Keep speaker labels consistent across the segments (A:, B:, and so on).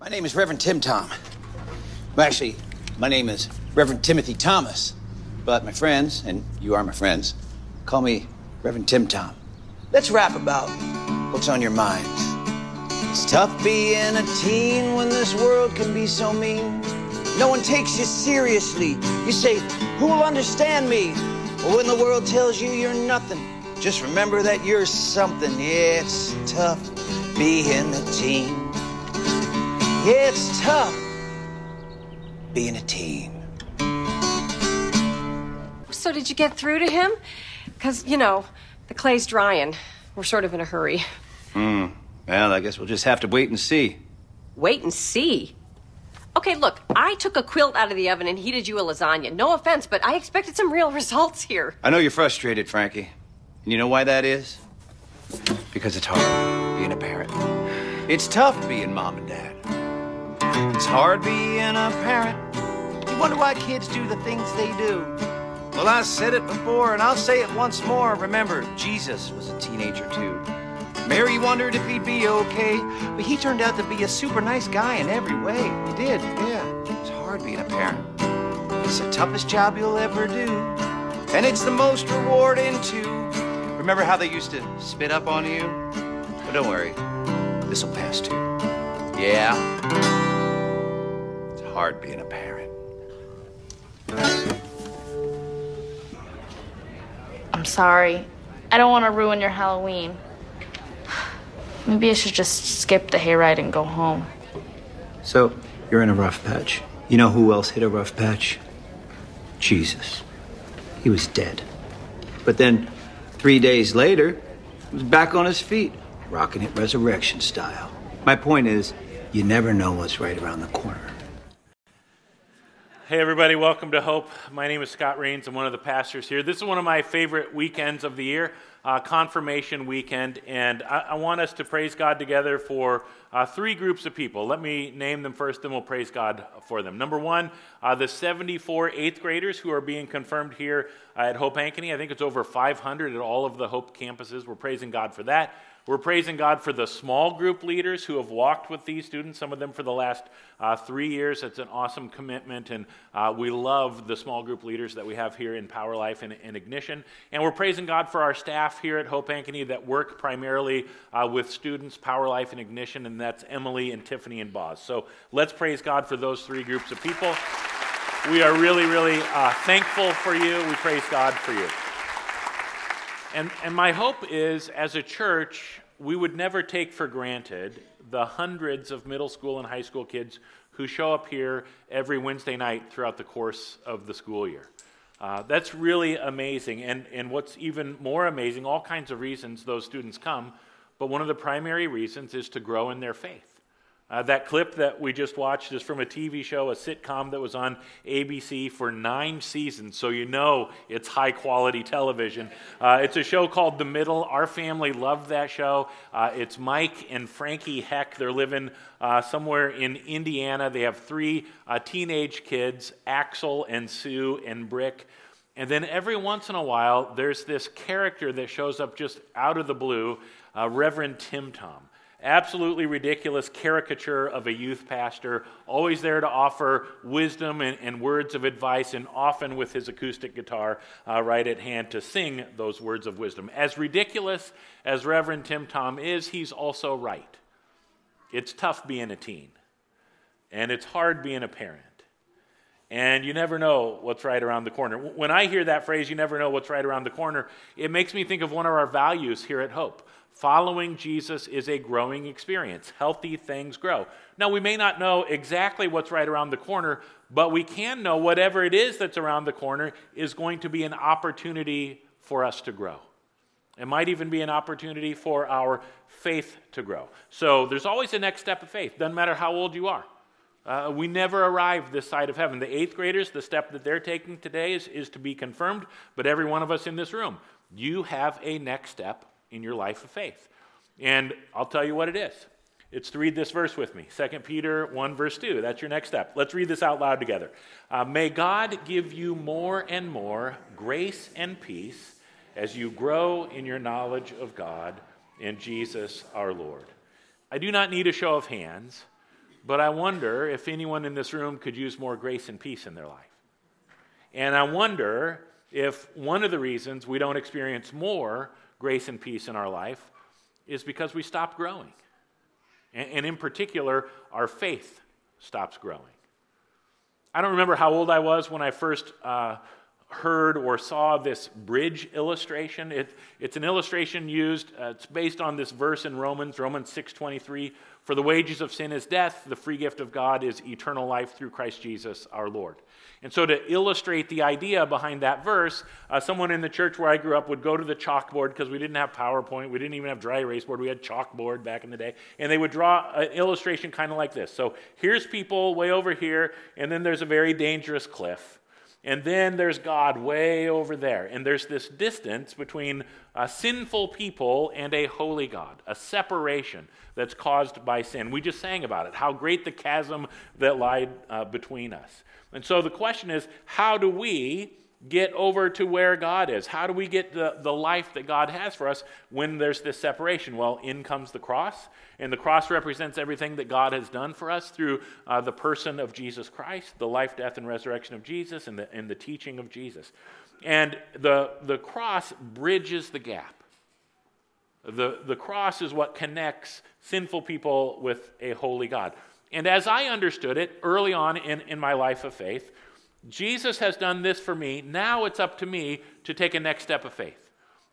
A: My name is Reverend Tim Tom. Well, actually, my name is Reverend Timothy Thomas. But my friends, and you are my friends, call me Reverend Tim Tom. Let's rap about what's on your minds. It's tough being a teen when this world can be so mean. No one takes you seriously. You say, Who will understand me? But when the world tells you you're nothing, just remember that you're something. Yeah, it's tough being a teen. Yeah, it's tough being a teen.
B: So, did you get through to him? Because, you know, the clay's drying. We're sort of in a hurry.
A: Hmm. Well, I guess we'll just have to wait and see.
B: Wait and see. Okay, look, I took a quilt out of the oven and heated you a lasagna. No offense, but I expected some real results here.
A: I know you're frustrated, Frankie. And you know why that is? Because it's hard being a parent. It's tough being mom and dad. It's hard being a parent. You wonder why kids do the things they do. Well, I said it before, and I'll say it once more. Remember, Jesus was a teenager too. Mary wondered if he'd be okay, but he turned out to be a super nice guy in every way. He did, yeah. It's hard being a parent. It's the toughest job you'll ever do, and it's the most rewarding too. Remember how they used to spit up on you? But don't worry, this will pass too. Yeah. It's hard being a parent.
C: I'm sorry. I don't want to ruin your Halloween. Maybe I should just skip the hayride and go home.
A: So, you're in a rough patch. You know who else hit a rough patch? Jesus. He was dead. But then, three days later, he was back on his feet, rocking it resurrection style. My point is, you never know what's right around the corner.
D: Hey, everybody, welcome to Hope. My name is Scott Rains. I'm one of the pastors here. This is one of my favorite weekends of the year, uh, Confirmation Weekend, and I, I, want us to praise God together for uh, three groups of people. Let me name them first, then we'll praise God for them. Number one, uh, the 74 eighth graders who are being confirmed here at Hope Ankeny. I think it's over 500 at all of the Hope campuses. We're praising God for that. We're praising God for the small group leaders who have walked with these students, some of them for the last uh, three years. It's an awesome commitment, and uh, we love the small group leaders that we have here in Power Life and, and Ignition. And we're praising God for our staff here at Hope Ankeny that work primarily uh, with students, Power Life and Ignition, and that's Emily and Tiffany and Boz. So let's praise God for those three groups of people. We are really, really uh, thankful for you. We praise God for you. And, and my hope is, as a church, we would never take for granted the hundreds of middle school and high school kids who show up here every Wednesday night throughout the course of the school year. Uh, that's really amazing. And, and what's even more amazing, all kinds of reasons those students come, but one of the primary reasons is to grow in their faith. Uh, that clip that we just watched is from a TV show, a sitcom that was on ABC for nine seasons, so you know it's high quality television. Uh, it's a show called The Middle. Our family loved that show. Uh, it's Mike and Frankie Heck. They're living uh, somewhere in Indiana. They have three uh, teenage kids Axel and Sue and Brick. And then every once in a while, there's this character that shows up just out of the blue, uh, Reverend Tim Tom absolutely ridiculous caricature of a youth pastor, always there to offer wisdom and, and words of advice, and often with his acoustic guitar uh, right at hand to sing those words of wisdom. As ridiculous as Reverend Tim Tom is, he's also right. It's tough being a teen, and it's hard being a parent. And you never know what's right around the corner. When I hear that phrase, you never know what's right around the corner, it makes me think of one of our values here at Hope Following Jesus is a growing experience. Healthy things grow. Now, we may not know exactly what's right around the corner, but we can know whatever it is that's around the corner is going to be an opportunity for us to grow. It might even be an opportunity for our faith to grow. So there's always a next step of faith, doesn't matter how old you are. Uh, we never arrive this side of heaven. The eighth graders, the step that they're taking today is, is to be confirmed, but every one of us in this room, you have a next step in your life of faith. And I'll tell you what it is. It's to read this verse with me 2 Peter 1, verse 2. That's your next step. Let's read this out loud together. Uh, May God give you more and more grace and peace as you grow in your knowledge of God and Jesus our Lord. I do not need a show of hands, but I wonder if anyone in this room could use more grace and peace in their life. And I wonder if one of the reasons we don't experience more grace and peace in our life is because we stop growing. And, in particular, our faith stops growing. I don't remember how old I was when I first uh, heard or saw this bridge illustration. It, it's an illustration used, uh, it's based on this verse in Romans, Romans 6.23. For the wages of sin is death, the free gift of God is eternal life through Christ Jesus our Lord. And so, to illustrate the idea behind that verse, uh, someone in the church where I grew up would go to the chalkboard because we didn't have PowerPoint, we didn't even have dry erase board, we had chalkboard back in the day, and they would draw an illustration kind of like this. So, here's people way over here, and then there's a very dangerous cliff. And then there's God way over there. And there's this distance between a sinful people and a holy God, a separation that's caused by sin. We just sang about it, how great the chasm that lied uh, between us. And so the question is how do we get over to where God is? How do we get the, the life that God has for us when there's this separation? Well, in comes the cross, and the cross represents everything that God has done for us through uh, the person of Jesus Christ, the life, death, and resurrection of Jesus, and the, and the teaching of Jesus. And the, the cross bridges the gap. The, the cross is what connects sinful people with a holy God. And as I understood it early on in, in my life of faith, Jesus has done this for me. Now it's up to me to take a next step of faith.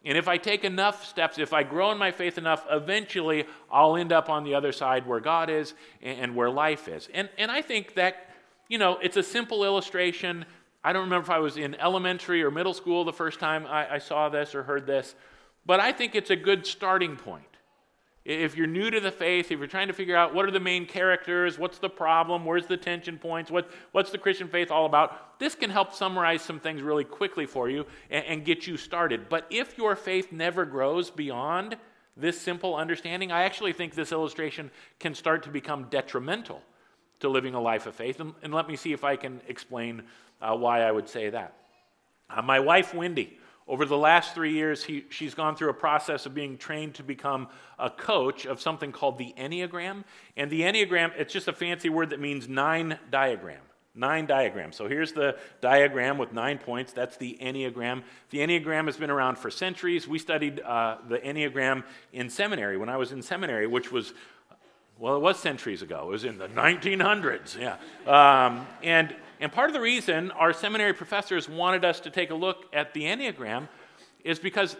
D: And if I take enough steps, if I grow in my faith enough, eventually I'll end up on the other side where God is and where life is. And, and I think that, you know, it's a simple illustration. I don't remember if I was in elementary or middle school the first time I, I saw this or heard this, but I think it's a good starting point. If you're new to the faith, if you're trying to figure out what are the main characters, what's the problem, where's the tension points, what, what's the Christian faith all about, this can help summarize some things really quickly for you and, and get you started. But if your faith never grows beyond this simple understanding, I actually think this illustration can start to become detrimental to living a life of faith. And, and let me see if I can explain uh, why I would say that. Uh, my wife, Wendy, over the last three years, he, she's gone through a process of being trained to become a coach of something called the Enneagram. And the Enneagram, it's just a fancy word that means nine diagram. Nine diagrams. So here's the diagram with nine points. That's the Enneagram. The Enneagram has been around for centuries. We studied uh, the Enneagram in seminary when I was in seminary, which was well, it was centuries ago. It was in the 1900s, yeah. Um, and and part of the reason our seminary professors wanted us to take a look at the Enneagram is because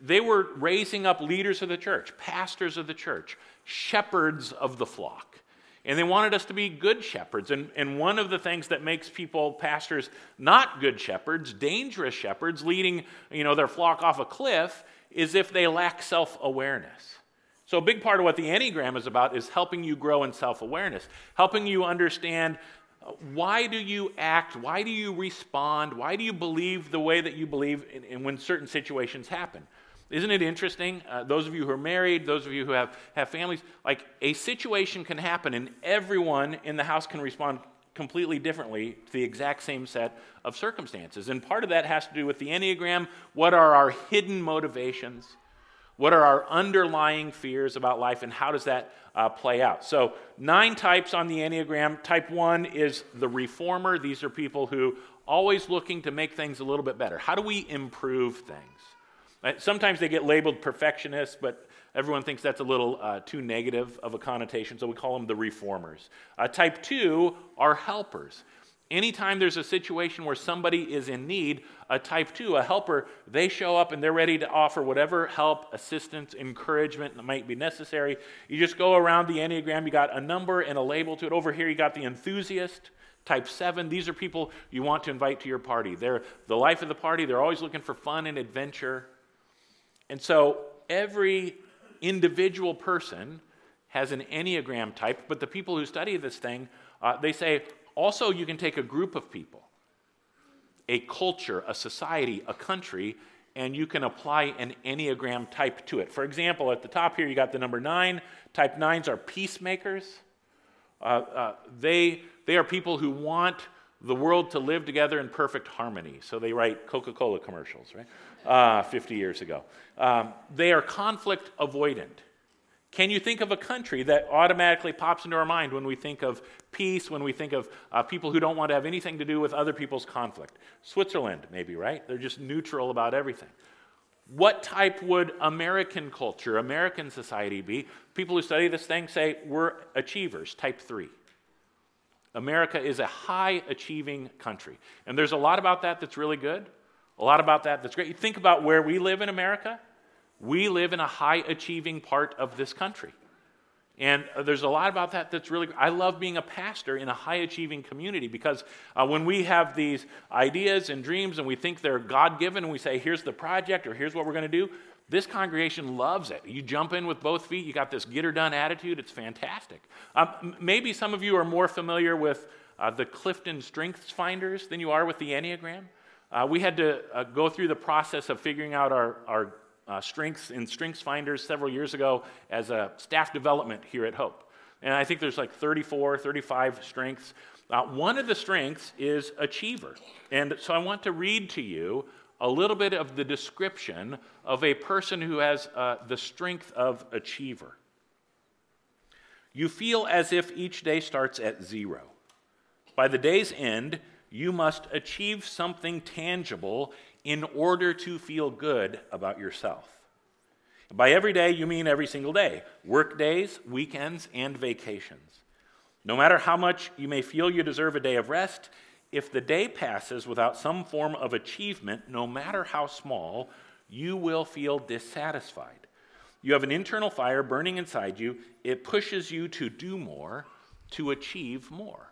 D: they were raising up leaders of the church, pastors of the church, shepherds of the flock. And they wanted us to be good shepherds. And, and one of the things that makes people, pastors, not good shepherds, dangerous shepherds, leading you know, their flock off a cliff, is if they lack self awareness. So, a big part of what the Enneagram is about is helping you grow in self awareness, helping you understand why do you act? Why do you respond? Why do you believe the way that you believe in, in when certain situations happen? Isn't it interesting? Uh, those of you who are married, those of you who have, have families, like a situation can happen and everyone in the house can respond completely differently to the exact same set of circumstances. And part of that has to do with the Enneagram. What are our hidden motivations? What are our underlying fears about life, and how does that uh, play out? So, nine types on the Enneagram. Type one is the reformer. These are people who always looking to make things a little bit better. How do we improve things? Uh, sometimes they get labeled perfectionists, but everyone thinks that's a little uh, too negative of a connotation, so we call them the reformers. Uh, type two are helpers. Anytime there's a situation where somebody is in need, a type 2, a helper, they show up and they're ready to offer whatever help, assistance, encouragement that might be necessary. You just go around the Enneagram, you got a number and a label to it. Over here, you got the enthusiast. Type 7, these are people you want to invite to your party. They're the life of the party, they're always looking for fun and adventure. And so every individual person has an Enneagram type, but the people who study this thing, uh, they say, also, you can take a group of people, a culture, a society, a country, and you can apply an Enneagram type to it. For example, at the top here, you got the number nine. Type nines are peacemakers. Uh, uh, they, they are people who want the world to live together in perfect harmony. So they write Coca Cola commercials, right? Uh, 50 years ago. Um, they are conflict avoidant. Can you think of a country that automatically pops into our mind when we think of peace, when we think of uh, people who don't want to have anything to do with other people's conflict? Switzerland, maybe, right? They're just neutral about everything. What type would American culture, American society be? People who study this thing say we're achievers, type three. America is a high achieving country. And there's a lot about that that's really good, a lot about that that's great. You think about where we live in America. We live in a high achieving part of this country. And uh, there's a lot about that that's really, I love being a pastor in a high achieving community because uh, when we have these ideas and dreams and we think they're God given and we say, here's the project or here's what we're going to do, this congregation loves it. You jump in with both feet, you got this get her done attitude, it's fantastic. Um, maybe some of you are more familiar with uh, the Clifton Strengths Finders than you are with the Enneagram. Uh, we had to uh, go through the process of figuring out our, our uh, strengths in Strengths Finders several years ago as a staff development here at Hope. And I think there's like 34, 35 strengths. Uh, one of the strengths is achiever. And so I want to read to you a little bit of the description of a person who has uh, the strength of achiever. You feel as if each day starts at zero. By the day's end, you must achieve something tangible in order to feel good about yourself. By every day, you mean every single day work days, weekends, and vacations. No matter how much you may feel you deserve a day of rest, if the day passes without some form of achievement, no matter how small, you will feel dissatisfied. You have an internal fire burning inside you, it pushes you to do more, to achieve more.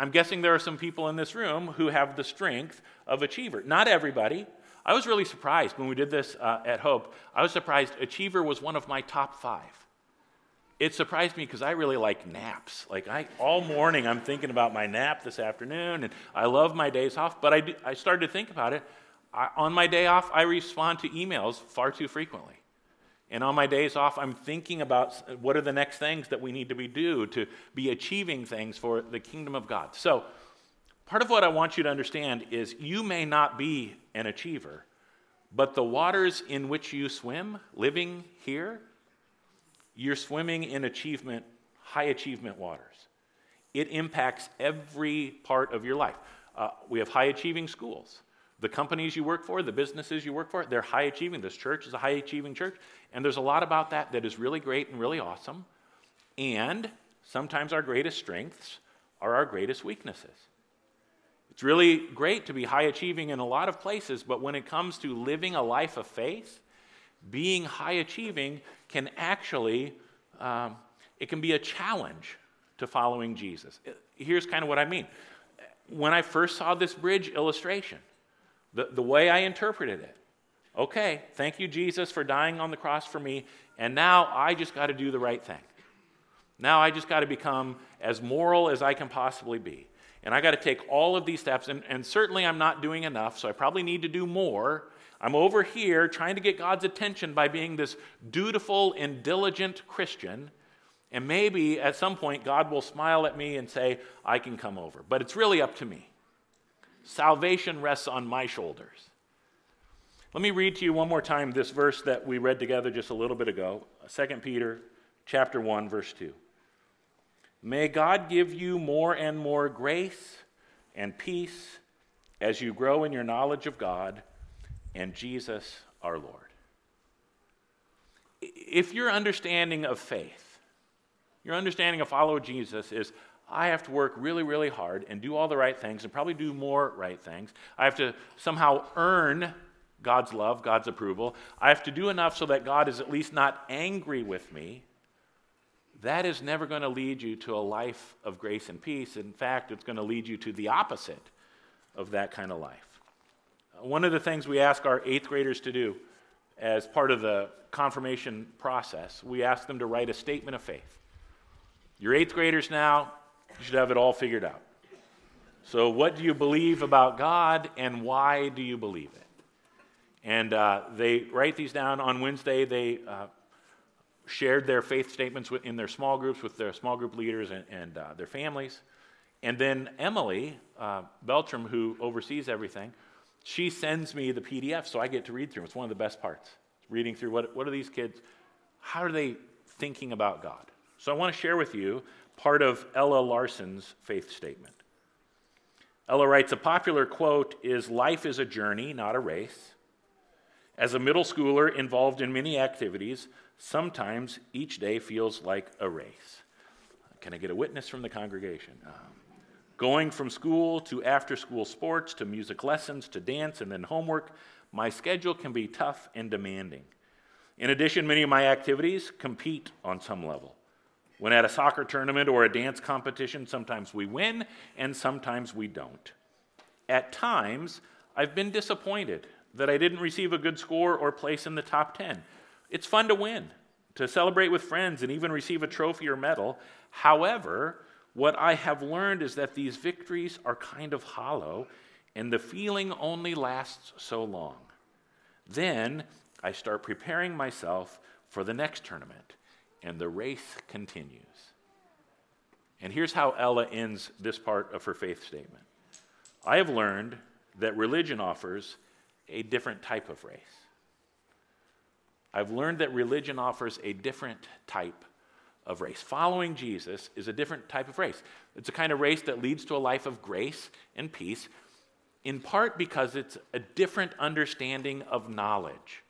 D: I'm guessing there are some people in this room who have the strength of achiever. Not everybody. I was really surprised when we did this uh, at Hope. I was surprised achiever was one of my top five. It surprised me because I really like naps. Like I, all morning, I'm thinking about my nap this afternoon, and I love my days off. But I, I started to think about it. I, on my day off, I respond to emails far too frequently. And on my days off, I'm thinking about what are the next things that we need to be do to be achieving things for the kingdom of God. So, part of what I want you to understand is you may not be an achiever, but the waters in which you swim, living here, you're swimming in achievement, high achievement waters. It impacts every part of your life. Uh, we have high achieving schools. The companies you work for, the businesses you work for, they're high achieving. This church is a high achieving church. And there's a lot about that that is really great and really awesome. And sometimes our greatest strengths are our greatest weaknesses. It's really great to be high achieving in a lot of places, but when it comes to living a life of faith, being high achieving can actually um, it can be a challenge to following jesus here's kind of what i mean when i first saw this bridge illustration the, the way i interpreted it Okay, thank you, Jesus, for dying on the cross for me, and now I just got to do the right thing. Now I just got to become as moral as I can possibly be. And I got to take all of these steps, and, and certainly I'm not doing enough, so I probably need to do more. I'm over here trying to get God's attention by being this dutiful and diligent Christian. And maybe at some point God will smile at me and say, I can come over. But it's really up to me. Salvation rests on my shoulders. Let me read to you one more time this verse that we read together just a little bit ago, 2 Peter chapter 1 verse 2. May God give you more and more grace and peace as you grow in your knowledge of God and Jesus our Lord. If your understanding of faith, your understanding of follow Jesus is I have to work really, really hard and do all the right things and probably do more right things. I have to somehow earn God's love, God's approval. I have to do enough so that God is at least not angry with me. That is never going to lead you to a life of grace and peace. In fact, it's going to lead you to the opposite of that kind of life. One of the things we ask our eighth graders to do as part of the confirmation process, we ask them to write a statement of faith. You're eighth graders now, you should have it all figured out. So, what do you believe about God and why do you believe it? And uh, they write these down on Wednesday. They uh, shared their faith statements in their small groups with their small group leaders and, and uh, their families. And then Emily uh, Beltram, who oversees everything, she sends me the PDF so I get to read through. It's one of the best parts. Reading through what, what are these kids, how are they thinking about God. So I want to share with you part of Ella Larson's faith statement. Ella writes A popular quote is Life is a journey, not a race. As a middle schooler involved in many activities, sometimes each day feels like a race. Can I get a witness from the congregation? Um, going from school to after school sports to music lessons to dance and then homework, my schedule can be tough and demanding. In addition, many of my activities compete on some level. When at a soccer tournament or a dance competition, sometimes we win and sometimes we don't. At times, I've been disappointed that I didn't receive a good score or place in the top 10. It's fun to win, to celebrate with friends, and even receive a trophy or medal. However, what I have learned is that these victories are kind of hollow, and the feeling only lasts so long. Then I start preparing myself for the next tournament and the race continues. And here's how Ella ends this part of her faith statement I have learned that religion offers a different type of race. I've learned that religion offers a different type of race. Following Jesus is a different type of race. It's a kind of race that leads to a life of grace and peace, in part because it's a different understanding of knowledge.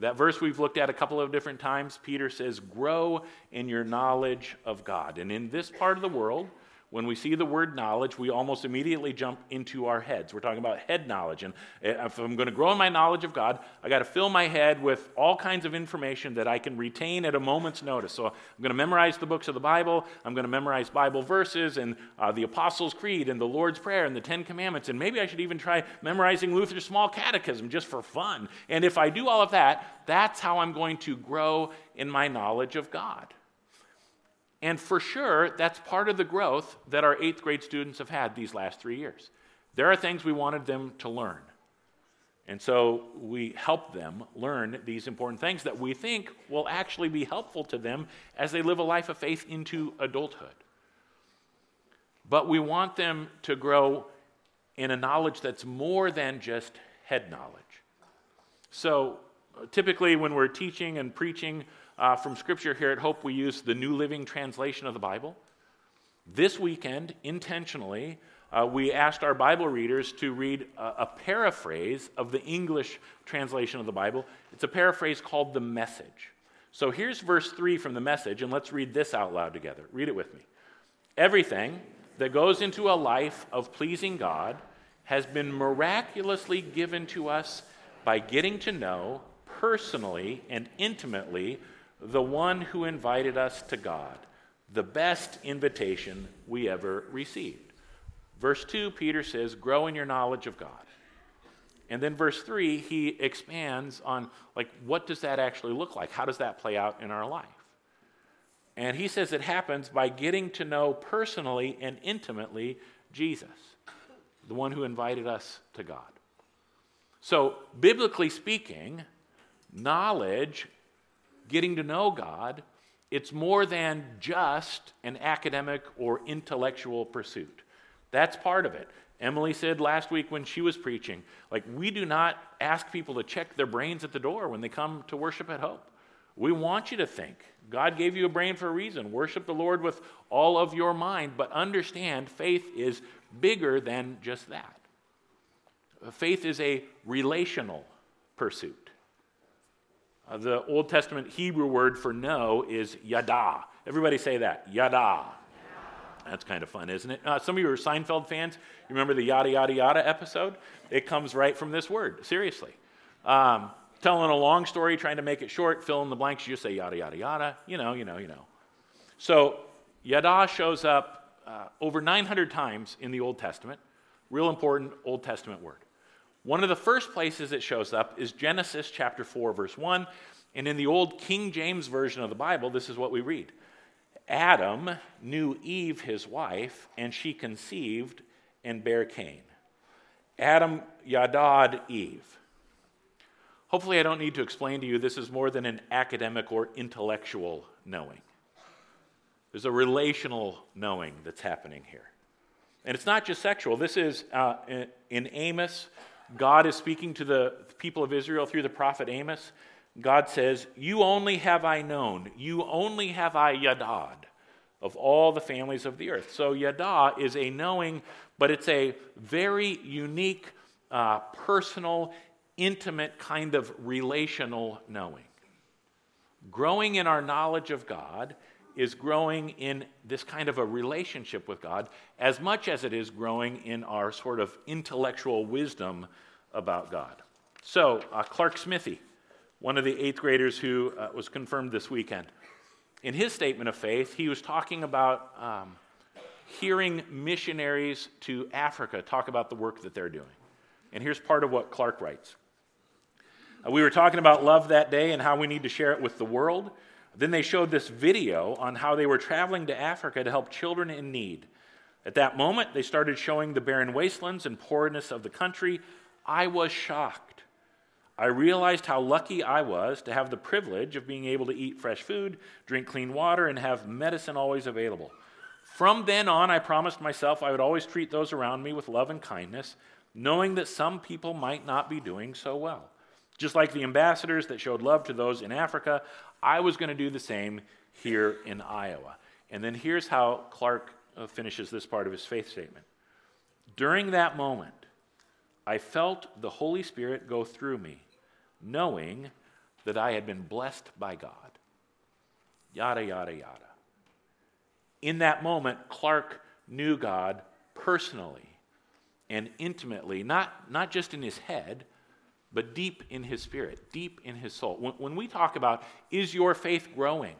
D: That verse we've looked at a couple of different times, Peter says, Grow in your knowledge of God. And in this part of the world, when we see the word knowledge, we almost immediately jump into our heads. We're talking about head knowledge. And if I'm going to grow in my knowledge of God, I got to fill my head with all kinds of information that I can retain at a moment's notice. So I'm going to memorize the books of the Bible. I'm going to memorize Bible verses and uh, the Apostles' Creed and the Lord's Prayer and the Ten Commandments. And maybe I should even try memorizing Luther's Small Catechism just for fun. And if I do all of that, that's how I'm going to grow in my knowledge of God. And for sure, that's part of the growth that our eighth grade students have had these last three years. There are things we wanted them to learn. And so we help them learn these important things that we think will actually be helpful to them as they live a life of faith into adulthood. But we want them to grow in a knowledge that's more than just head knowledge. So uh, typically, when we're teaching and preaching uh, from Scripture here at Hope, we use the New Living Translation of the Bible. This weekend, intentionally, uh, we asked our Bible readers to read a, a, paraphrase of the English translation of the Bible. It's a paraphrase called The Message. So here's verse 3 from the Message, and let's read this out loud together. Read it with me. Everything that goes into a life of pleasing God has been miraculously given to us by getting to know personally and intimately the one who invited us to God, the best invitation we ever received. Verse 2, Peter says, Grow in your knowledge of God. And then verse 3, he expands on, like, what does that actually look like? How does that play out in our life? And he says it happens by getting to know personally and intimately Jesus, the one who invited us to God. So, biblically speaking, knowledge getting to know God, it's more than just an academic or intellectual pursuit. That's part of it. Emily said last week when she was preaching, like, we do not ask people to check their brains at the door when they come to worship at Hope. We want you to think. God gave you a brain for a reason. Worship the Lord with all of your mind, but understand faith is bigger than just that. Faith is a relational pursuit. Uh, the Old Testament Hebrew word for know is yada. Everybody say that, yada. That's kind of fun, isn't it? Uh, some of you are Seinfeld fans. You remember the yada, yada, yada episode? It comes right from this word, seriously. Um, telling a long story, trying to make it short, fill in the blanks, you just say yada, yada, yada. You know, you know, you know. So, yada shows up uh, over 900 times in the Old Testament. Real important Old Testament word. One of the first places it shows up is Genesis chapter 4, verse 1. And in the old King James Version of the Bible, this is what we read Adam knew Eve, his wife, and she conceived and bare Cain. Adam yadad Eve. Hopefully, I don't need to explain to you this is more than an academic or intellectual knowing. There's a relational knowing that's happening here. And it's not just sexual. This is uh, in Amos God is speaking to the people of Israel through the prophet Amos. God says, You only have I known, you only have I yadad of all the families of the earth. So yada is a knowing, but it's a very unique, uh, personal, intimate kind of relational knowing. Growing in our knowledge of God is growing in this kind of a relationship with God as much as it is growing in our sort of intellectual wisdom about God. So, uh, Clark Smithy, one of the eighth graders who uh, was confirmed this weekend, in his statement of faith, he was talking about um, hearing missionaries to Africa talk about the work that they're doing. And here's part of what Clark writes. Uh, we were talking about love that day and how we need to share it with the world. Then they showed this video on how they were traveling to Africa to help children in need. At that moment, they started showing the barren wastelands and poorness of the country. I was shocked. I realized how lucky I was to have the privilege of being able to eat fresh food, drink clean water, and have medicine always available. From then on, I promised myself I would always treat those around me with love and kindness, knowing that some people might not be doing so well. Just like the ambassadors that showed love to those in Africa, I was going to do the same here in Iowa. And then here's how Clark uh, finishes this part of his faith statement. During that moment, I felt the Holy Spirit go through me, knowing that I had been blessed by God. Yada, yada, yada. In that moment, Clark knew God personally and intimately, not, not just in his head, but deep in his spirit, deep in his soul. When, when, we talk about, is your faith growing?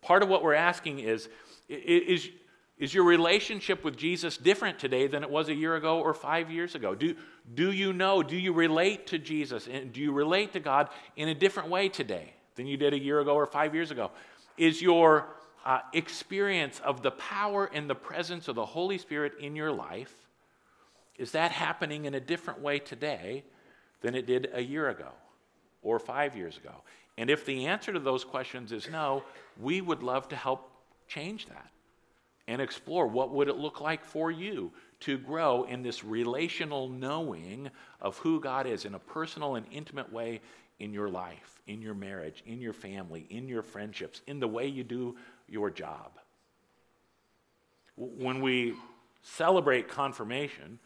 D: Part of what we're asking is, is, is your relationship with Jesus different today than it was a year ago or five years ago? Do, do you know, do you relate to Jesus and do you relate to God in a different way today than you did a year ago or five years ago? Is your uh, experience of the power and the presence of the Holy Spirit in your life, is that happening in a different way today than it did a year ago or five years ago? And if the answer to those questions is no, we would love to help change that and explore what would it look like for you to grow in this relational knowing of who God is in a personal and intimate way in your life, in your marriage, in your family, in your friendships, in the way you do your job. When we celebrate confirmation,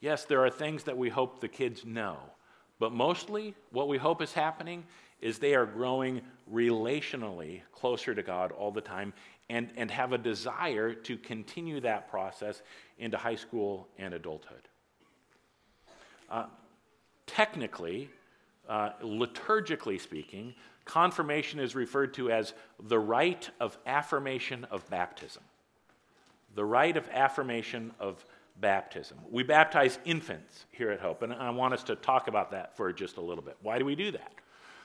D: yes, there are things that we hope the kids know. But mostly, what we hope is happening is they are growing relationally closer to God all the time and, and have a desire to continue that process into high school and adulthood. Uh, technically, uh, liturgically speaking, confirmation is referred to as the rite of affirmation of baptism. The rite of affirmation of baptism. We baptize infants here at Hope, and I want us to talk about that for just a little bit. Why do we do that?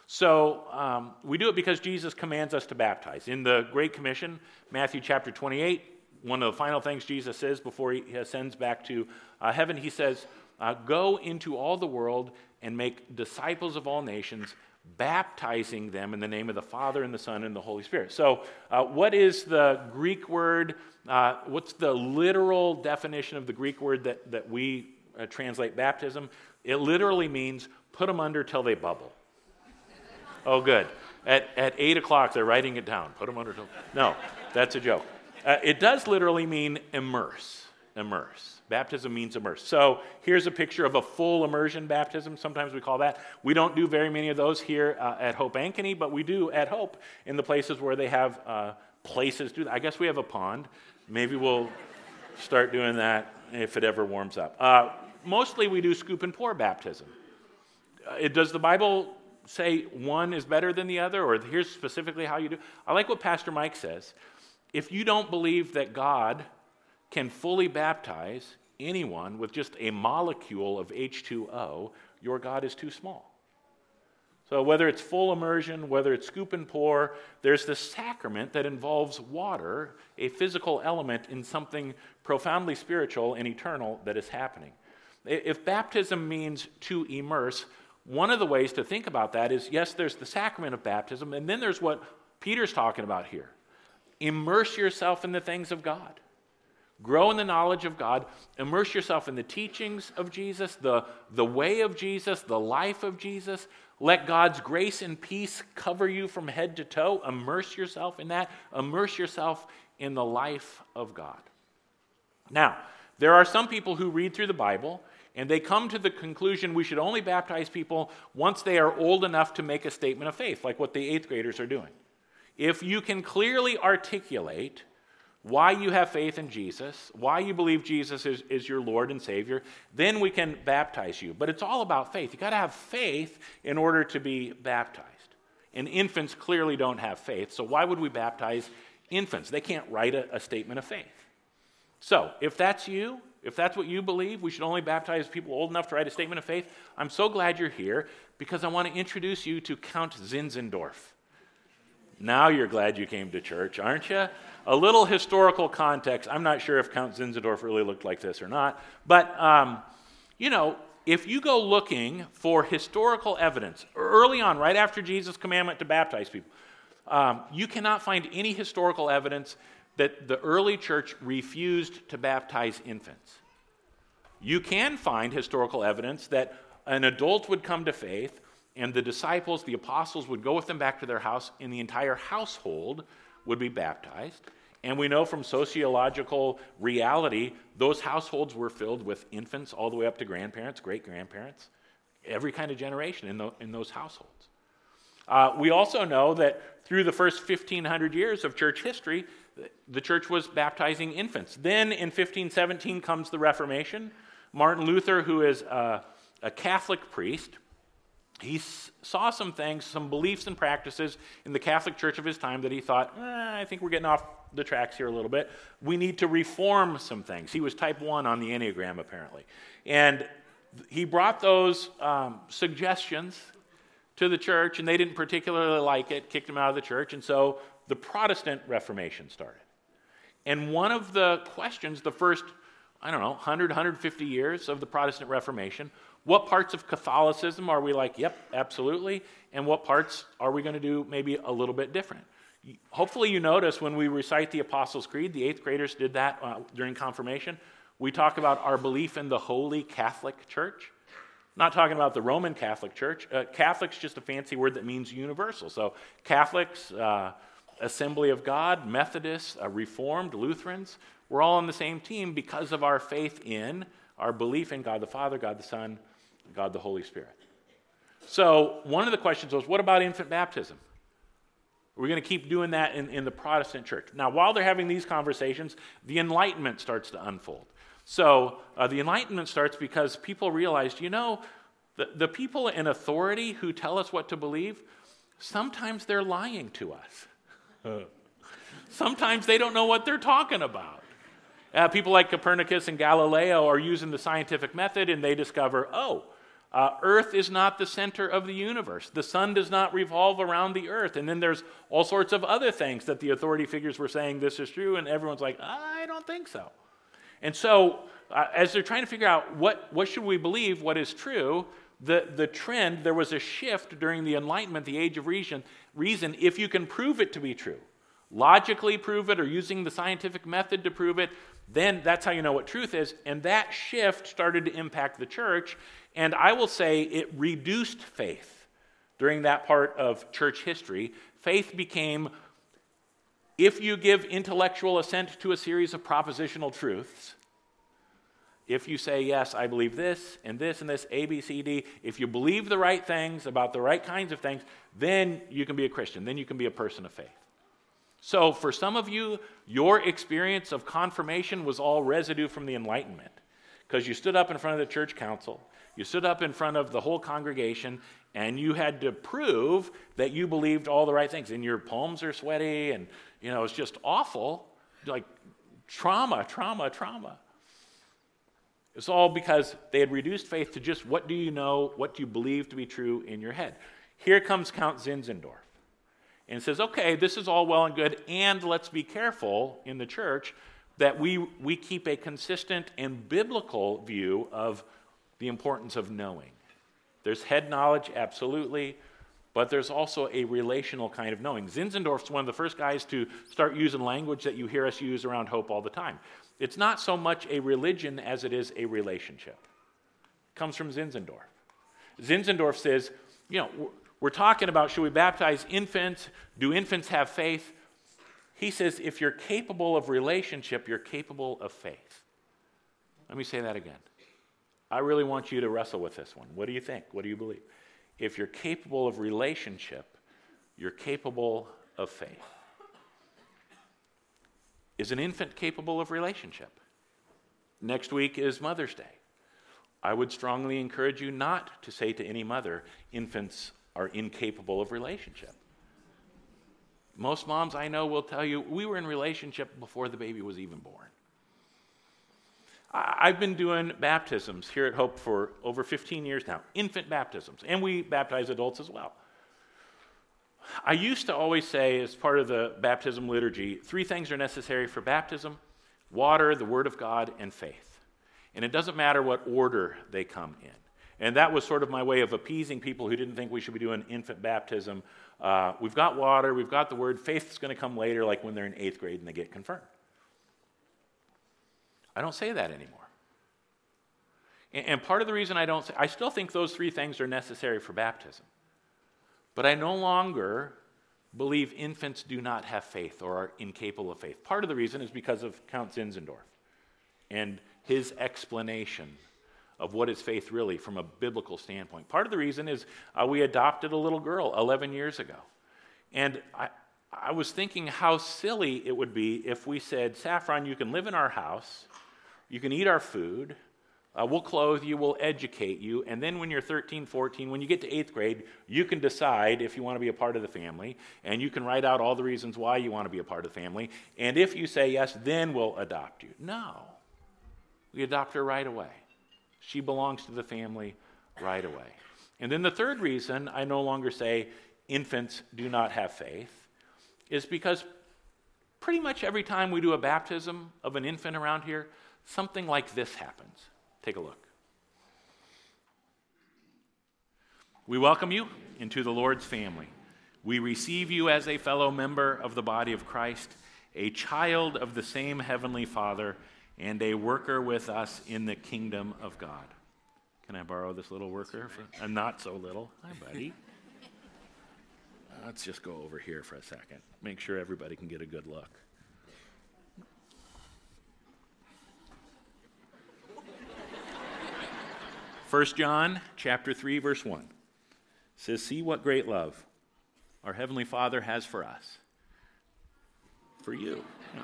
D: So, um, we do it because Jesus commands us to baptize. In the Great Commission, Matthew chapter 28, one of the final things Jesus says before he ascends back to uh, heaven, he says, uh, Go into all the world and make disciples of all nations, baptizing them in the name of the Father and the Son and the Holy Spirit. So, uh, what is the Greek word? Uh, what's the literal definition of the Greek word that, that we uh, translate baptism? It literally means put them under till they bubble. oh, good. At, at 8 o'clock, they're writing it down. Put them under till. No, that's a joke. Uh, it does literally mean immerse. Immerse. Baptism means immerse. So here's a picture of a full immersion baptism. Sometimes we call that. We don't do very many of those here uh, at Hope Ankeny, but we do at Hope in the places where they have uh, places to. I guess we have a pond. Maybe we'll start doing that if it ever warms up. Uh, mostly we do scoop and pour baptism. Uh, does the Bible say one is better than the other, or here's specifically how you do? I like what Pastor Mike says. If you don't believe that God can fully baptize, anyone with just a molecule of H2O, your God is too small. So, whether it's full immersion, whether it's scoop and pour, there's this sacrament that involves water, a physical element in something profoundly spiritual and eternal that is happening. If baptism means to immerse, one of the ways to think about that is yes, there's the sacrament of baptism, and then there's what Peter's talking about here immerse yourself in the things of God. Grow in the knowledge of God. Immerse yourself in the teachings of Jesus, the, the way of Jesus, the life of Jesus. Let God's grace and peace cover you from head to toe. Immerse yourself in that. Immerse yourself in the life of God. Now, there are some people who read through the Bible and they come to the conclusion we should only baptize people once they are old enough to make a statement of faith, like what the eighth graders are doing. If you can clearly articulate why you have faith in Jesus, why you believe Jesus is, is your Lord and Savior, then we can baptize you. But it's all about faith. You've got to have faith in order to be baptized. And infants clearly don't have faith, so why would we baptize infants? They can't write a, a statement of faith. So, if that's you, if that's what you believe, we should only baptize people old enough to write a statement of faith. I'm so glad you're here because I want to introduce you to Count Zinzendorf. Now you're glad you came to church, aren't you? A little historical context. I'm not sure if Count Zinzendorf really looked like this or not, but um, you know, if you go looking for historical evidence early on, right after Jesus' commandment to baptize people, um, you cannot find any historical evidence that the early church refused to baptize infants. You can find historical evidence that an adult would come to faith and the disciples, the apostles, would go with them back to their house, and the entire household would be baptized. And we know from sociological reality, those households were filled with infants all the way up to grandparents, great grandparents, every kind of generation in, the, in those households. Uh, we also know that through the first 1500 years of church history, the church was baptizing infants. Then in 1517 comes the Reformation. Martin Luther, who is a, a Catholic priest, he saw some things, some beliefs and practices in the Catholic Church of his time that he thought, eh, I think we're getting off the tracks here a little bit. We need to reform some things. He was type 1 on the Enneagram, apparently. And he brought those um, suggestions to the church, and they didn't particularly like it, kicked him out of the church, and so the Protestant Reformation started. And one of the questions, the first, I don't know, 100, 150 years of the Protestant Reformation what parts of Catholicism are we like, yep, absolutely? And what parts are we going to do maybe a little bit different? Hopefully, you notice when we recite the Apostles' Creed, the eighth graders did that uh, during confirmation. We talk about our belief in the Holy Catholic Church. Not talking about the Roman Catholic Church. Uh, Catholic's just a fancy word that means universal. So, Catholics, uh, Assembly of God, Methodists, uh, Reformed, Lutherans, we're all on the same team because of our faith in, our belief in God the Father, God the Son, God the Holy Spirit. So, one of the questions was what about infant baptism? We're going to keep doing that in, in the Protestant church. Now, while they're having these conversations, the Enlightenment starts to unfold. So, uh, the Enlightenment starts because people realized, you know, the, the people in authority who tell us what to believe, sometimes they're lying to us. sometimes they don't know what they're talking about. Uh, people like Copernicus and Galileo are using the scientific method and they discover, oh, uh, Earth is not the center of the universe. The sun does not revolve around the earth. And then there's all sorts of other things that the authority figures were saying this is true, and everyone's like, I don't think so. And so, uh, as they're trying to figure out what, what should we believe, what is true, the, the trend, there was a shift during the Enlightenment, the age of reason, reason, if you can prove it to be true, logically prove it or using the scientific method to prove it, then that's how you know what truth is. And that shift started to impact the church. And I will say it reduced faith during that part of church history. Faith became, if you give intellectual assent to a series of propositional truths, if you say, yes, I believe this and this and this, A, B, C, D, if you believe the right things about the right kinds of things, then you can be a Christian. Then you can be a person of faith. So, for some of you, your experience of confirmation was all residue from the Enlightenment because you stood up in front of the church council, you stood up in front of the whole congregation, and you had to prove that you believed all the right things. And your palms are sweaty, and you know it's just awful, like trauma, trauma, trauma. It's all because they had reduced faith to just what do you know, what do you believe to be true in your head. Here comes Count Zinzendorf and says, okay, this is all well and good, and let's be careful in the church that we, we keep a consistent and biblical view of the importance of knowing. There's head knowledge, absolutely, but there's also a relational kind of knowing. Zinzendorf's one of the first guys to start using language that you hear us use around hope all the time. It's not so much a religion as it is a relationship. It comes from Zinzendorf. Zinzendorf says, you know, we're talking about should we baptize infants? Do infants have faith? He says, if you're capable of relationship, you're capable of faith. Let me say that again. I really want you to wrestle with this one. What do you think? What do you believe? If you're capable of relationship, you're capable of faith. Is an infant capable of relationship? Next week is Mother's Day. I would strongly encourage you not to say to any mother, infants are incapable of relationship. Most moms I know will tell you, we were in relationship before the baby was even born. I've been doing baptisms here at Hope for over 15 years now, infant baptisms, and we baptize adults as well. I used to always say, as part of the baptism liturgy, three things are necessary for baptism water, the Word of God, and faith. And it doesn't matter what order they come in. And that was sort of my way of appeasing people who didn't think we should be doing infant baptism. Uh, we've got water, we've got the Word, faith is going to come later, like when they're in eighth grade and they get confirmed. I don't say that anymore. And part of the reason I don't say, I still think those three things are necessary for baptism. But I no longer believe infants do not have faith or are incapable of faith. Part of the reason is because of Count Zinzendorf and his explanation of what is faith really from a biblical standpoint. Part of the reason is uh, we adopted a little girl 11 years ago. And I, I was thinking how silly it would be if we said, Saffron, you can live in our house you can eat our food. Uh, we'll clothe you, we'll educate you, and then when you're 13, 14, when you get to eighth grade, you can decide if you want to be a part of the family, and you can write out all the reasons why you want to be a part of the family. And if you say yes, then we'll adopt you. No. We adopt her right away. She belongs to the family right away. And then the third reason I no longer say infants do not have faith is because pretty much every time we do a baptism of an infant around here, something like this happens. Take a look. We welcome you into the Lord's family. We receive you as a fellow member of the body of Christ, a child of the same heavenly Father, and a worker with us in the kingdom of God. Can I borrow this little worker? For, I'm uh, not so little. Hi, buddy. Let's just go over here for a second. Make sure everybody can get a good look. 1 John chapter 3 verse 1 says see what great love our heavenly Father has for us for you yeah.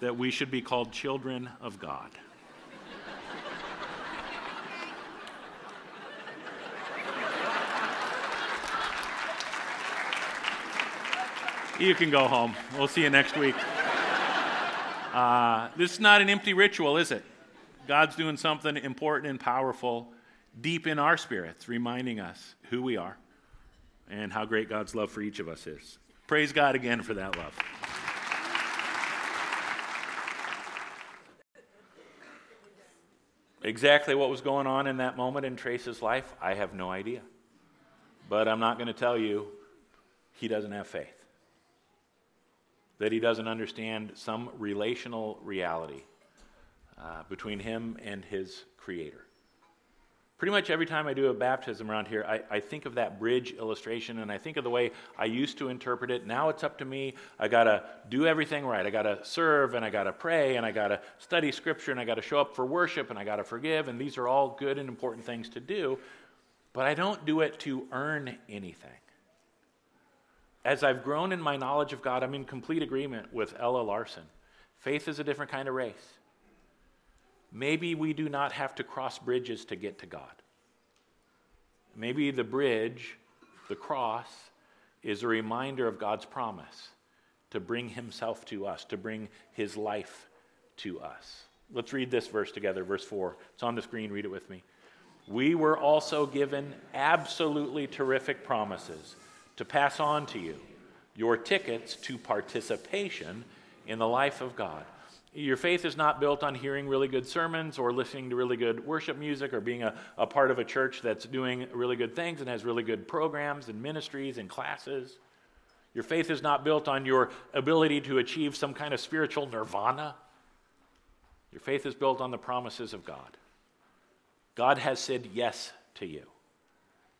D: that we should be called children of God. You can go home. We'll see you next week. Uh, this is not an empty ritual, is it? God's doing something important and powerful deep in our spirits, reminding us who we are and how great God's love for each of us is. Praise God again for that love. Exactly what was going on in that moment in Trace's life, I have no idea. But I'm not going to tell you he doesn't have faith, that he doesn't understand some relational reality uh, between him and his creator. Pretty much every time I do a baptism around here, I, I, think of that bridge illustration and I think of the way I used to interpret it. Now it's up to me. I got to do everything right. I got to serve and I got to pray and I got to study scripture and I got to show up for worship and I got to forgive. And these are all good and important things to do. But I don't do it to earn anything. As I've grown in my knowledge of God, I'm in complete agreement with Ella Larson. Faith is a different kind of race. Maybe we do not have to cross bridges to get to God. Maybe the bridge, the cross, is a reminder of God's promise to bring himself to us, to bring his life to us. Let's read this verse together, verse 4. It's on the screen, read it with me. We were also given absolutely terrific promises to pass on to you your tickets to participation in the life of God. your faith is not built on hearing really good sermons or listening to really good worship music or being a, a part of a church that's doing really good things and has really good programs and ministries and classes. Your faith is not built on your ability to achieve some kind of spiritual nirvana. Your faith is built on the promises of God. God has said yes to you.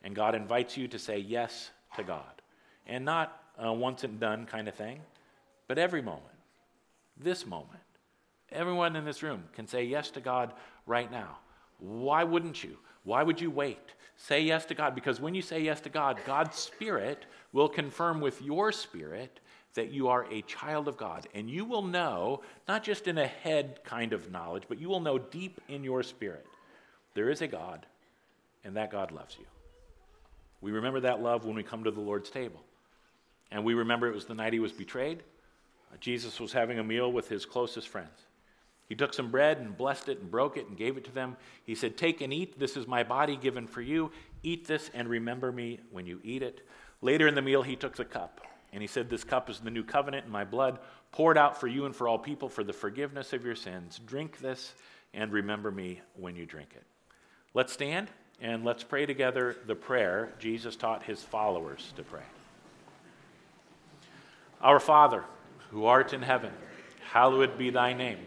D: And God invites you to say yes to God. And not a once and done kind of thing, but every moment, this moment. Everyone in this room can say yes to God right now. Why wouldn't you? Why would you wait? Say yes to God because when you say yes to God, God's Spirit will confirm with your spirit that you are a child of God. And you will know, not just in a head kind of knowledge, but you will know deep in your spirit there is a God, and that God loves you. We remember that love when we come to the Lord's table. And we remember it was the night he was betrayed. Uh, Jesus was having a meal with his closest friends. He took some bread and blessed it and broke it and gave it to them. He said, Take and eat. This is my body given for you. Eat this and remember me when you eat it. Later in the meal, he took the cup and he said, This cup is the new covenant in my blood, poured out for you and for all people for the forgiveness of your sins. Drink this and remember me when you drink it. Let's stand and let's pray together the prayer Jesus taught his followers to pray. Our Father, who art in heaven, hallowed be thy name.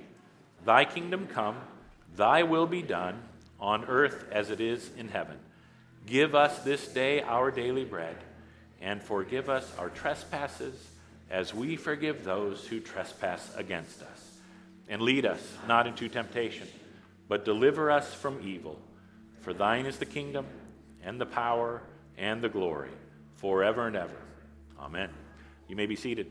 D: Thy kingdom come, thy will be done, on earth as it is in heaven. Give us this day our daily bread, and forgive us our trespasses as we forgive those who trespass against us. And lead us not into temptation, but deliver us from evil. For thine is the kingdom, and the power, and the glory, forever and ever. Amen. You may be seated.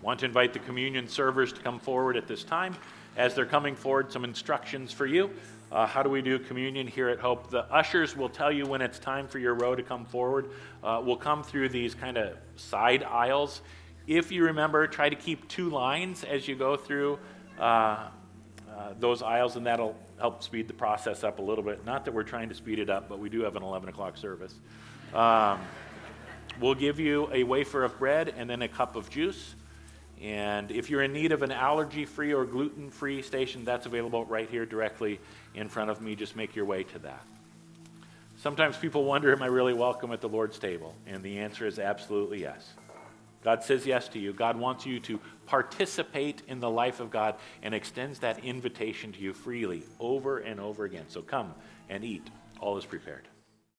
D: Want to invite the communion servers to come forward at this time. As they're coming forward, some instructions for you. Uh, how do we do communion here at Hope? The ushers will tell you when it's time for your row to come forward. Uh, we'll come through these kind of side aisles. If you remember, try to keep two lines as you go through uh, uh those aisles, and that'll help speed the process up a little bit. Not that we're trying to speed it up, but we do have an 11 o'clock service. Um, we'll give you a wafer of bread and then a cup of juice. And if you're in need of an allergy free or gluten free station, that's available right here directly in front of me. Just make your way to that. Sometimes people wonder, Am I really welcome at the Lord's table? And the answer is absolutely yes. God says yes to you. God wants you to participate in the life of God and extends that invitation to you freely over and over again. So come and eat. All is prepared.